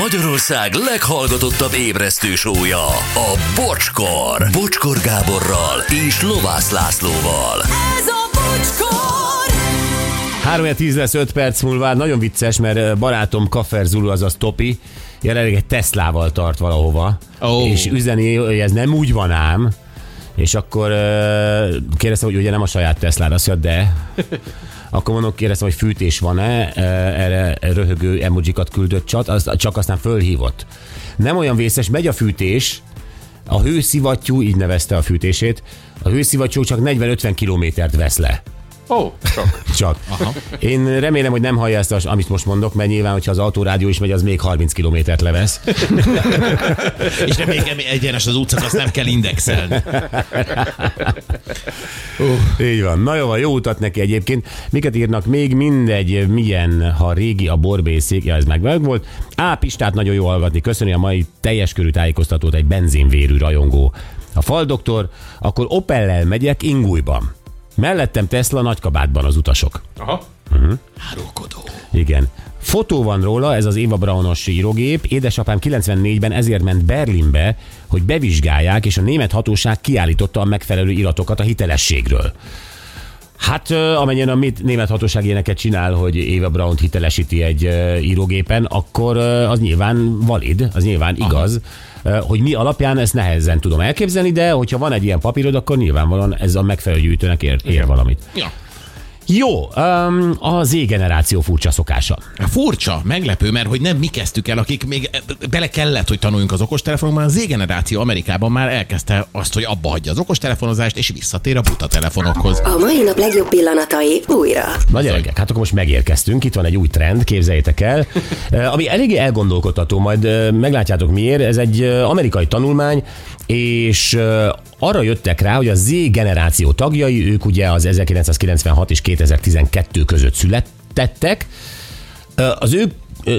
Magyarország leghallgatottabb ébresztő sója, a Bocskor. Bocskor Gáborral és Lovász Lászlóval. Ez a bocskor! 3 10 lesz 5 perc múlva, nagyon vicces, mert barátom Kaffer Zulu, azaz Topi, jelenleg egy Teslával tart valahova, Ó. és üzeni, hogy ez nem úgy van ám, és akkor kérdeztem, hogy ugye nem a saját Teslára, azt mondja, de akkor mondok, kérdeztem, hogy fűtés van-e, erre röhögő emojikat küldött csat, az, csak aztán fölhívott. Nem olyan vészes, megy a fűtés, a hőszivattyú, így nevezte a fűtését, a hőszivattyú csak 40-50 kilométert vesz le. Ó, csak. Csak. Aha. Én remélem, hogy nem hallja ezt, az, amit most mondok, mert nyilván, hogyha az autórádió is megy, az még 30 kilométert levesz. És nem még egyenes az utcak, azt nem kell indexelni. Így van. Na jó, van, jó utat neki egyébként. Miket írnak még? Mindegy, milyen, ha régi a borbészék. Ja, ez meg meg volt. Á, Pistát nagyon jó hallgatni. Köszöni a mai teljes körű tájékoztatót egy benzinvérű rajongó. A faldoktor, akkor Opellel megyek Ingújban. Mellettem Tesla nagykabátban az utasok. Aha. Árulkodó. Igen. Fotó van róla, ez az Éva Braunos írógép. Édesapám 94-ben ezért ment Berlinbe, hogy bevizsgálják, és a német hatóság kiállította a megfelelő iratokat a hitelességről. Hát amennyien a mit német hatóság ilyeneket csinál, hogy Éva Braun hitelesíti egy írógépen, akkor az nyilván valid, az nyilván igaz. Ö, Hogy mi alapján ezt nehezen tudom elképzelni, de hogyha van egy ilyen papírod, akkor nyilvánvalóan ez a megfelelő gyűjtőnek ér, ér valamit. Ja. Jó, um, a Z-generáció furcsa szokása. Furcsa, meglepő, mert hogy nem mi kezdtük el, akik még bele kellett, hogy tanuljunk az okostelefonokban. A Z-generáció Amerikában már elkezdte azt, hogy abba hagyja az okostelefonozást, és visszatér a buta telefonokhoz. A mai nap legjobb pillanatai újra. Na gyerekek, hát akkor most megérkeztünk, itt van egy új trend, képzeljétek el, eh, ami eléggé elgondolkodtató, majd eh, meglátjátok miért. Ez egy eh, amerikai tanulmány, és eh, arra jöttek rá, hogy a Z generáció tagjai, ők ugye az 1996 és 2012 között születtettek, Az ő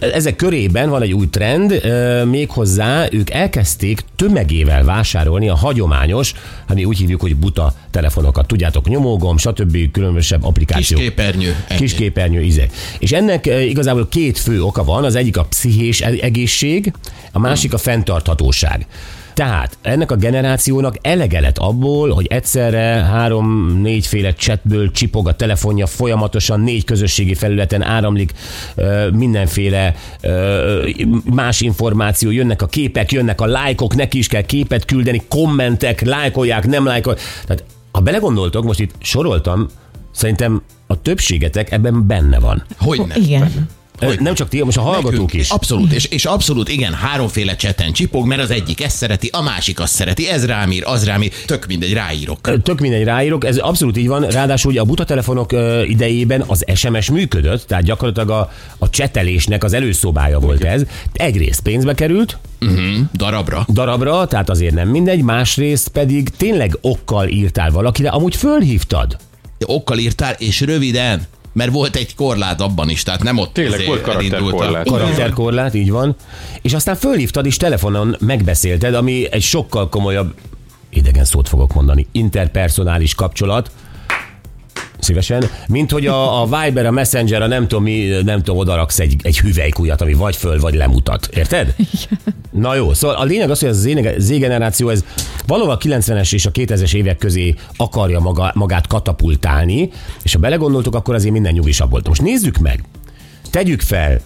ezek körében van egy új trend, méghozzá ők elkezdték tömegével vásárolni a hagyományos, hát úgy hívjuk, hogy buta telefonokat. Tudjátok, nyomógom, stb. különbözőbb applikációk. Kisképernyő. Kisképernyő izé. És ennek eh, igazából két fő oka van, az egyik a pszichés e- egészség, a másik a fenntarthatóság. Tehát ennek a generációnak elege lett abból, hogy egyszerre három-négyféle chatből csipog a telefonja, folyamatosan négy közösségi felületen áramlik ö, mindenféle ö, más információ, jönnek a képek, jönnek a lájkok, neki is kell képet küldeni, kommentek, lájkolják, nem lájkolják. Tehát ha belegondoltok, most itt soroltam, szerintem a többségetek ebben benne van. Hogyne. Igen. Ö, Nem csak ti, most a hallgatók Nekünk is. Abszolút, és, és abszolút igen, háromféle cseten csipog, mert az egyik ezt szereti, a másik azt szereti, ez rám ír, az rám ír, tök mindegy, ráírok. Tök mindegy ráírok, ez abszolút így van, ráadásul ugye a buta telefonok idejében az SMS működött, tehát gyakorlatilag a, a csetelésnek az előszobája volt ez. Egyrészt pénzbe került, Uh-huh, darabra. darabra, tehát azért nem mindegy, másrészt pedig tényleg okkal írtál valakire, amúgy fölhívtad. Okkal írtál, és röviden, mert volt egy korlát abban is, tehát nem ott Tényleg volt karakterkorlát. Karakterkorlát, így van. És aztán fölhívtad és telefonon megbeszélted, ami egy sokkal komolyabb, idegen szót fogok mondani, interpersonális kapcsolat, Szívesen. Mint hogy a, a Viber, a Messenger, a nem tudom mi, nem tudom, odaraksz egy, egy hüvelykújat, ami vagy föl, vagy lemutat. Érted? Na jó, szóval a lényeg az, hogy ez a Z- Z-generáció, ez valóban a 90-es és a 2000-es évek közé akarja maga, magát katapultálni, és ha belegondoltok, akkor azért minden nyugisabb volt. Most nézzük meg, tegyük fel,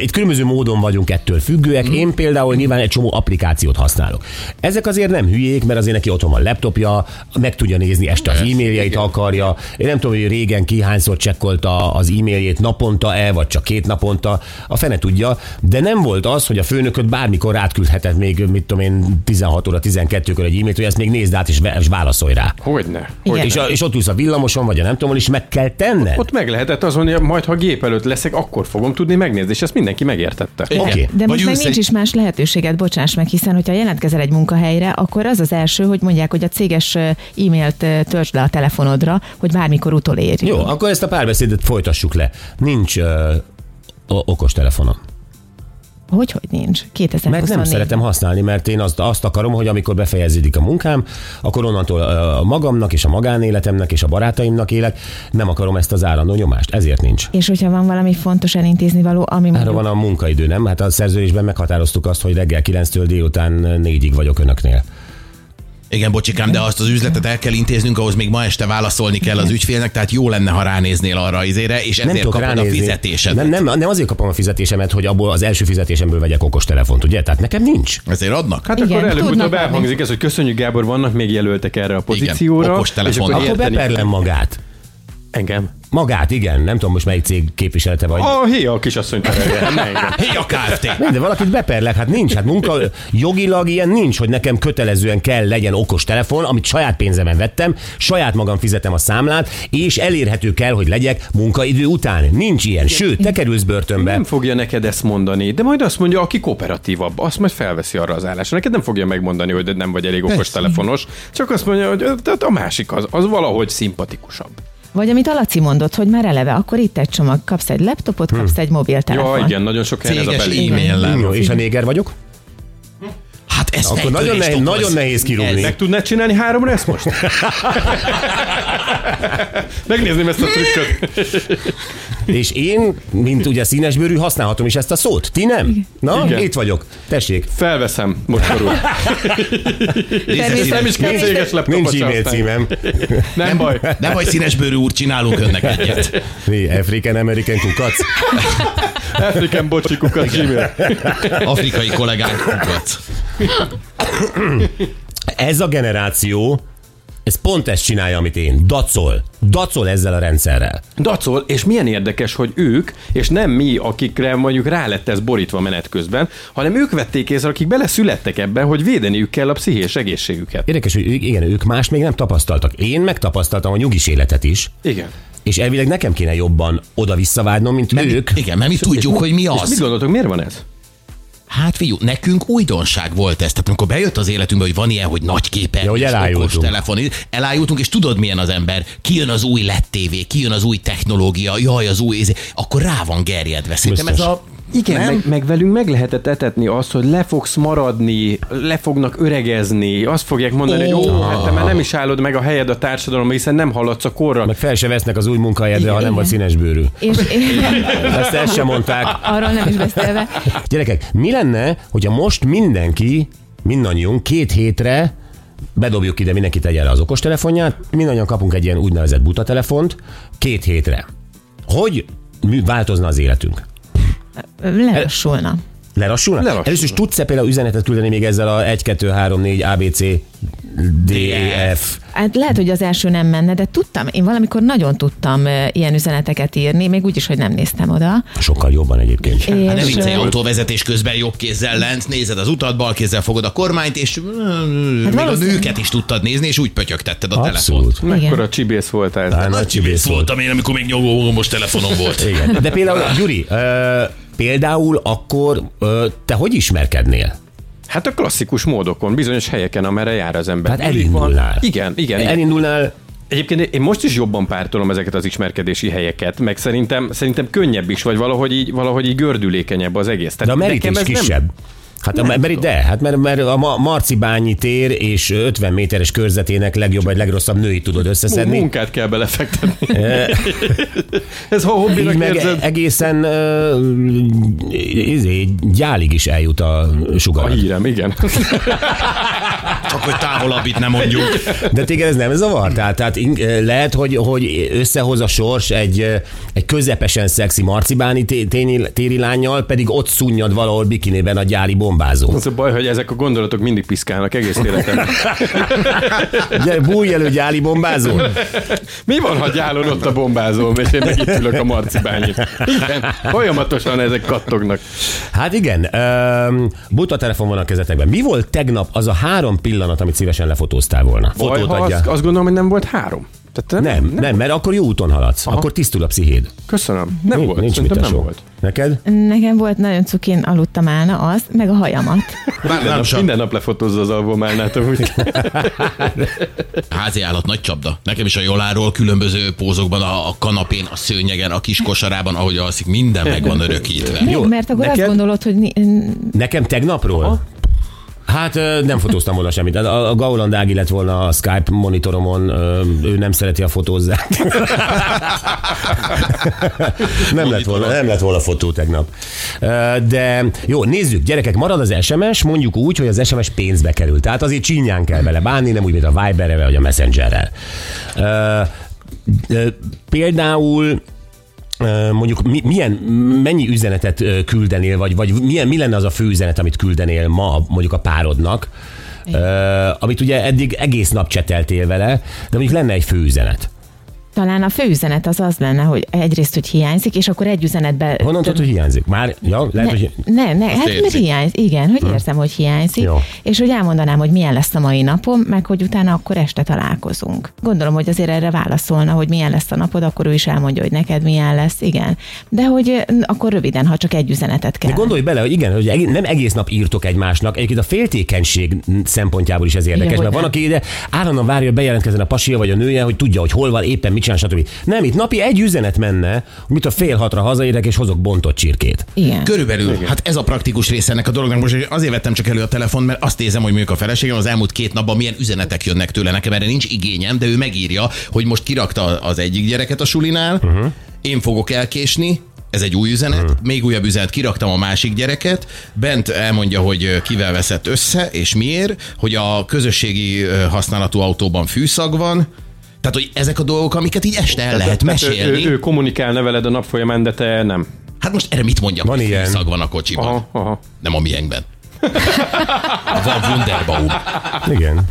Itt különböző módon vagyunk ettől függőek. Mm. Én például nyilván egy csomó applikációt használok. Ezek azért nem hülyék, mert azért neki otthon van laptopja, meg tudja nézni este az e-mailjeit, akarja. Én nem tudom, hogy régen ki hányszor csekkolta az e-mailjét naponta-e, vagy csak két naponta. A fene tudja, de nem volt az, hogy a főnököt bármikor átküldhetett még, mit tudom én, 16 óra, 12-kor egy e-mailt, hogy ezt még nézd át és, és válaszolj rá. Hogyne. Igen. És, a, és ott ülsz a villamoson, vagy a nem tudom, és meg kell tenned. Ott meg lehetett az mondani, majd ha gép előtt leszek, akkor fogom tudni megnézni, és ezt mindenki megértette. Oké. De most meg nincs egy- is más lehetőséged, bocsáss meg, hiszen hogyha jelentkezel egy munkahelyre, akkor az az első, hogy mondják, hogy a céges e-mailt töltsd le a telefonodra, hogy bármikor utolérj. Jó, akkor ezt a párbeszédet folytassuk le. Nincs o- okos telefonom. Hogy, hogy nincs? 2024. Mert nem szeretem használni, mert én azt, azt akarom, hogy amikor befejeződik a munkám, akkor onnantól ö, magamnak és a magánéletemnek és a barátaimnak élek, nem akarom ezt az állandó nyomást, ezért nincs. És hogyha van valami fontos elintézni való, ami Erre mondjuk... van a munkaidő, nem? Hát a szerződésben meghatároztuk azt, hogy reggel 9-től délután 4-ig vagyok önöknél. Igen, bocsikám, de azt az üzletet el kell intéznünk, ahhoz még ma este válaszolni kell az ügyfélnek, tehát jó lenne, ha ránéznél arra izére, és ezért tudok kapod a ránézni. fizetésedet. Nem, nem, nem azért kapom a fizetésemet, hogy abból az első fizetésemből vegyek okos telefont, ugye? Tehát nekem nincs. Ezért adnak? Hát Igen, akkor előbb-utóbb elhangzik ez, hogy köszönjük Gábor, vannak még jelöltek erre a pozícióra. okostelefon. és akkor Akkor beperlem magát. Engem. Magát, igen. Nem tudom most melyik cég képviselete vagy. A héja a kisasszony terelje, nem engem. Hé, a Kft. De valakit beperlek, hát nincs, hát munka, jogilag ilyen nincs, hogy nekem kötelezően kell legyen okos telefon, amit saját pénzemen vettem, saját magam fizetem a számlát, és elérhető kell, hogy legyek munkaidő után. Nincs ilyen, sőt, te kerülsz börtönbe. Nem fogja neked ezt mondani, de majd azt mondja, aki kooperatívabb, azt majd felveszi arra az állásra. Neked nem fogja megmondani, hogy nem vagy elég okos Persze. telefonos, csak azt mondja, hogy tehát a másik az, az valahogy szimpatikusabb. Vagy amit a Laci mondott, hogy már eleve, akkor itt egy csomag, kapsz egy laptopot, kapsz egy mobiltelefon. Ja, igen, nagyon sok helyen ez a Céges belé. e-maillel. Jó, és a néger vagyok? Hát ez Akkor nagyon nehéz, nagyon nehéz kirúgni. Meg tudnád csinálni háromra ezt most? Megnézném ezt a trükköt. És én, mint ugye színesbőrű, használhatom is ezt a szót. Ti nem? Na, Igen. itt vagyok. Tessék. Felveszem, mocskorul. Nem is kell céges laptopot Nincs e-mail címem. Nem baj. Nem vagy színesbőrű úr, csinálunk önnek egyet. Mi, African American kukac? African bocsikukat Gmail. Afrikai kollégánk kukac. Ez a generáció, ez pont ezt csinálja, amit én. Dacol. Dacol ezzel a rendszerrel. Dacol, és milyen érdekes, hogy ők, és nem mi, akikre mondjuk rá lett ez borítva menet közben, hanem ők vették észre, akik beleszülettek ebbe, hogy védeniük kell a pszichés egészségüket. Érdekes, hogy ők- igen, ők más még nem tapasztaltak. Én megtapasztaltam a nyugis életet is, Igen. és elvileg nekem kéne jobban oda-visszavágynom, mint Mert, ők. Igen, mert mi tudjuk, hogy mi És mit az. gondoltok, miért van ez? Hát fiú, nekünk újdonság volt ez. Tehát amikor bejött az életünkbe, hogy van ilyen, hogy nagy képen, Ja, hogy elájultunk. telefon, elájultunk, és tudod milyen az ember, kijön az új LED TV, kijön az új technológia, jaj, az új, izé, akkor rá van gerjedve. Szerintem ez a Igen, Nem? meg, meg, velünk meg lehetett etetni azt, hogy le fogsz maradni, le fognak öregezni, azt fogják mondani, Ó. hogy ó, hát te már nem is állod meg a helyed a társadalomban, hiszen nem haladsz a korral. Meg fel se vesznek az új munkahelyedre, ha nem vagy színesbőrű. És Ezt ezt sem mondták. arról nem is beszélve. Gyerekek, mi lenne, hogyha most mindenki, mindannyiunk két hétre bedobjuk ide, mindenki tegye le az okostelefonját, mindannyian kapunk egy ilyen úgynevezett buta telefont, két hétre. Hogy változna az életünk? Lelassulna. Lerassulna? Lelassulna. Először is tudsz-e például üzenetet küldeni még ezzel a 1, 2, 3, 4, ABC, D, E, F? Hát lehet, hogy az első nem menne, de tudtam, én valamikor nagyon tudtam ilyen üzeneteket írni, még úgy is, hogy nem néztem oda. Sokkal jobban egyébként. És, Hát nem viccelj, eh, autóvezetés közben jobb kézzel lent, nézed az utat, bal kézzel fogod a kormányt, és hát még a nőket is tudtad nézni, és úgy pötyögtetted a telefont. Abszolút. Mekkora csibész voltál. Á, nagy csibész volt. Voltam én, amikor még nyomós telefonom volt. Igen. De például, Gyuri, például akkor ö, te hogy ismerkednél? Hát a klasszikus módokon, bizonyos helyeken, amerre jár az ember. Hát van. elindulnál. Igen, igen, igen. Elindulnál, Egyébként én most is jobban pártolom ezeket az ismerkedési helyeket, meg szerintem, szerintem könnyebb is, vagy valahogy így, valahogy így gördülékenyebb az egész. de Tehát a merítés ez nem- kisebb. Hát a, mert, de, hát mert, mert a Ma- Marcibányi tér és 50 méteres körzetének legjobb vagy legrosszabb nőit tudod összeszedni. Munkát kell belefektetni. ez ha hobbinak Így meg érzed? egészen uh, izé, gyálig is eljut a A sugar. hírem, igen. Csak hogy távolabb itt nem mondjuk. De téged ez nem zavar? Tehát, tehát lehet, hogy, hogy összehoz a sors egy, egy közepesen szexi marcibáni téri lányjal, pedig ott szunnyad valahol bikinében a gyári bombázó. Az a baj, hogy ezek a gondolatok mindig piszkálnak egész életemben. Gyere, bújj elő, gyári bombázó! Mi van, ha gyálod ott a bombázó, és én meg itt ülök a marcibányit? Igen, folyamatosan ezek kattognak. Hát igen, buta telefon van a kezetekben. Mi volt tegnap az a három pillanat, amit szívesen lefotóztál volna? Baj, Fotót ha adja. azt, azt gondolom, hogy nem volt három. Tehát Nem, nem, mert akkor jó úton haladsz. Akkor tisztul a pszichéd. Köszönöm. Nem Nincs- volt, nincs mit nem volt. Neked? Nekem volt nagyon cukin aludtam állna azt, meg a hajamat. Minden nem nap, sem. minden nap lefotózza az albumálnát, amúgy. Házi állat nagy csapda. Nekem is a Joláról különböző pózokban, a, a kanapén, a szőnyegen, a kis kosarában, ahogy alszik, minden meg van örökítve. Jó, mert akkor neked? azt gondolod, hogy ni- Nekem tegnapról? Hát nem fotóztam volna semmit. A Gauland Ági lett volna a Skype monitoromon, ő nem szereti a fotózzát. nem, lett volna, nem lett volna fotó tegnap. De jó, nézzük, gyerekek, marad az SMS, mondjuk úgy, hogy az SMS pénzbe kerül. Tehát azért csínyán kell vele bánni, nem úgy, mint a Viberrel vagy a Messengerrel. Például mondjuk mi, milyen, mennyi üzenetet küldenél, vagy, vagy milyen, mi lenne az a fő üzenet, amit küldenél ma mondjuk a párodnak, ö, amit ugye eddig egész nap cseteltél vele, de mondjuk lenne egy fő üzenet. Talán a fő üzenet az az lenne, hogy egyrészt, hogy hiányzik, és akkor egy üzenetbe... Honnan tudod, hogy hiányzik? Már, ja, lehet, Ne, hogy... ne, ne, hát mert hiányzik, igen, hogy érzem, hogy hiányzik, Jó. és hogy elmondanám, hogy milyen lesz a mai napom, meg hogy utána akkor este találkozunk. Gondolom, hogy azért erre válaszolna, hogy milyen lesz a napod, akkor ő is elmondja, hogy neked milyen lesz, igen. De hogy akkor röviden, ha csak egy üzenetet kell. De gondolj bele, hogy igen, hogy nem egész nap írtok egymásnak. Egyébként a féltékenység szempontjából is ez érdekes, hogy mert van, nem. aki ide állandóan várja, hogy bejelentkezzen a pasia vagy a nője, hogy tudja, hogy hol van, éppen mit csinál, stb. Nem, itt napi egy üzenet menne, hogy mit a fél hatra hazaérek és hozok bontott csirkét. Igen. Körülbelül, Igen. hát ez a praktikus része ennek a dolognak. Most azért vettem csak elő a telefon, mert azt nézem, hogy mondjuk a feleségem az elmúlt két napban milyen üzenetek jönnek tőle. Nekem erre nincs igényem, de ő megírja, hogy most kirakta az egyik gyereket a sulinál, uh-huh. én fogok elkésni, ez egy új üzenet, uh-huh. még újabb üzenet, kiraktam a másik gyereket, bent elmondja, hogy kivel veszett össze, és miért, hogy a közösségi használatú autóban fűszag van, tehát, hogy ezek a dolgok, amiket így este el lehet Tehát ő, mesélni. ő, ő kommunikálna veled a nap folyamán, de te nem. Hát most erre mit mondjak, Van hogy ilyen. fűszag van a kocsiban? Aha, aha. Nem a miénkben. Van Wunderbaum. Igen.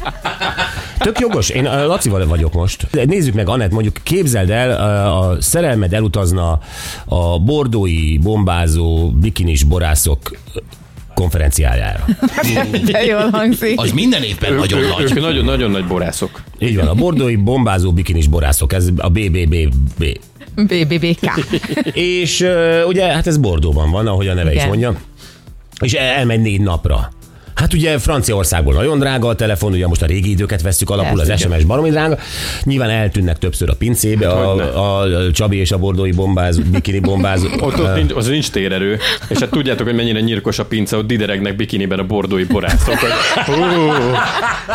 Tök jogos. Én a Lacival vagyok most. Nézzük meg, Anett, mondjuk képzeld el, a a szerelmed elutazna a bordói, bombázó, bikinis borászok konferenciájára. De jól hangzik. Az minden évben Ők, nagyon ők, nagy. ők nagyon, nagyon nagy borászok. Így van, a bordói, bombázó, bikinis borászok, ez a BBBB. BBBK. És ugye, hát ez Bordóban van, ahogy a neve Igen. is mondja. És el- elmegy négy napra. Hát ugye Franciaországból nagyon drága a telefon, ugye most a régi időket veszük alapul, az Persze. SMS baromi drága. Nyilván eltűnnek többször a pincébe a, hogyne. a, a Csabi és a bordói bombázó, bikini bombázó. Ott, ott nincs, az nincs térerő. És hát tudjátok, hogy mennyire nyírkos a pince, ott dideregnek bikiniben a bordói borászok. Hogy, hú,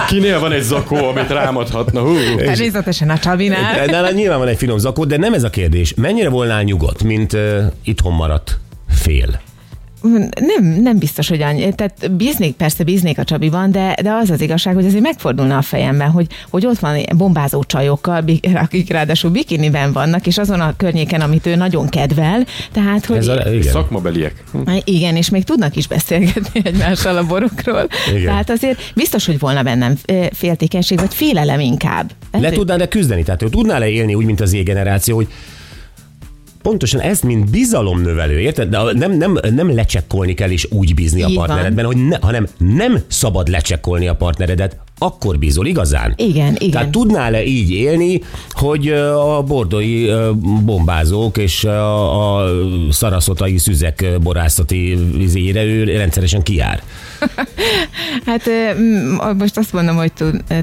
kinél van egy zakó, amit rámadhatna? Hú. Természetesen a Csabinál. De nála nyilván van egy finom zakó, de nem ez a kérdés. Mennyire volnál nyugodt, mint uh, itthon maradt fél? Nem, nem biztos, hogy annyi. Tehát bíznék, persze bíznék a Csabiban, de, de az az igazság, hogy azért megfordulna a fejemben, hogy, hogy ott van bombázó csajokkal, akik ráadásul bikiniben vannak, és azon a környéken, amit ő nagyon kedvel. Tehát, hogy Ez a, igen. Szakmabeliek. igen, és még tudnak is beszélgetni egymással a borokról. Igen. Tehát azért biztos, hogy volna bennem féltékenység, vagy félelem inkább. Le tudnál-e küzdeni? Tehát tudnál-e élni úgy, mint az Z-generáció, hogy pontosan ezt, mint bizalomnövelő, érted? De nem, nem, nem lecsekkolni kell és úgy bízni a Így van. partneredben, hogy ne, hanem nem szabad lecsekkolni a partneredet, akkor bízol igazán. Igen, igen. Tehát tudnál-e így élni, hogy a bordói bombázók és a, szaraszotai szüzek borászati vizére ő rendszeresen kijár? Hát most azt mondom, hogy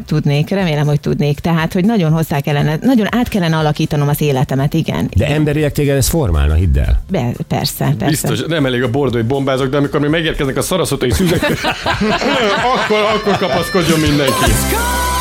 tudnék, remélem, hogy tudnék. Tehát, hogy nagyon hozzá kellene, nagyon át kellene alakítanom az életemet, igen. De emberileg téged ez formálna, hidd el. Be, persze, persze. Biztos, nem elég a bordói bombázok, de amikor mi megérkeznek a szaraszotai szüzek, akkor, akkor kapaszkodjon mindenki. Bocskor!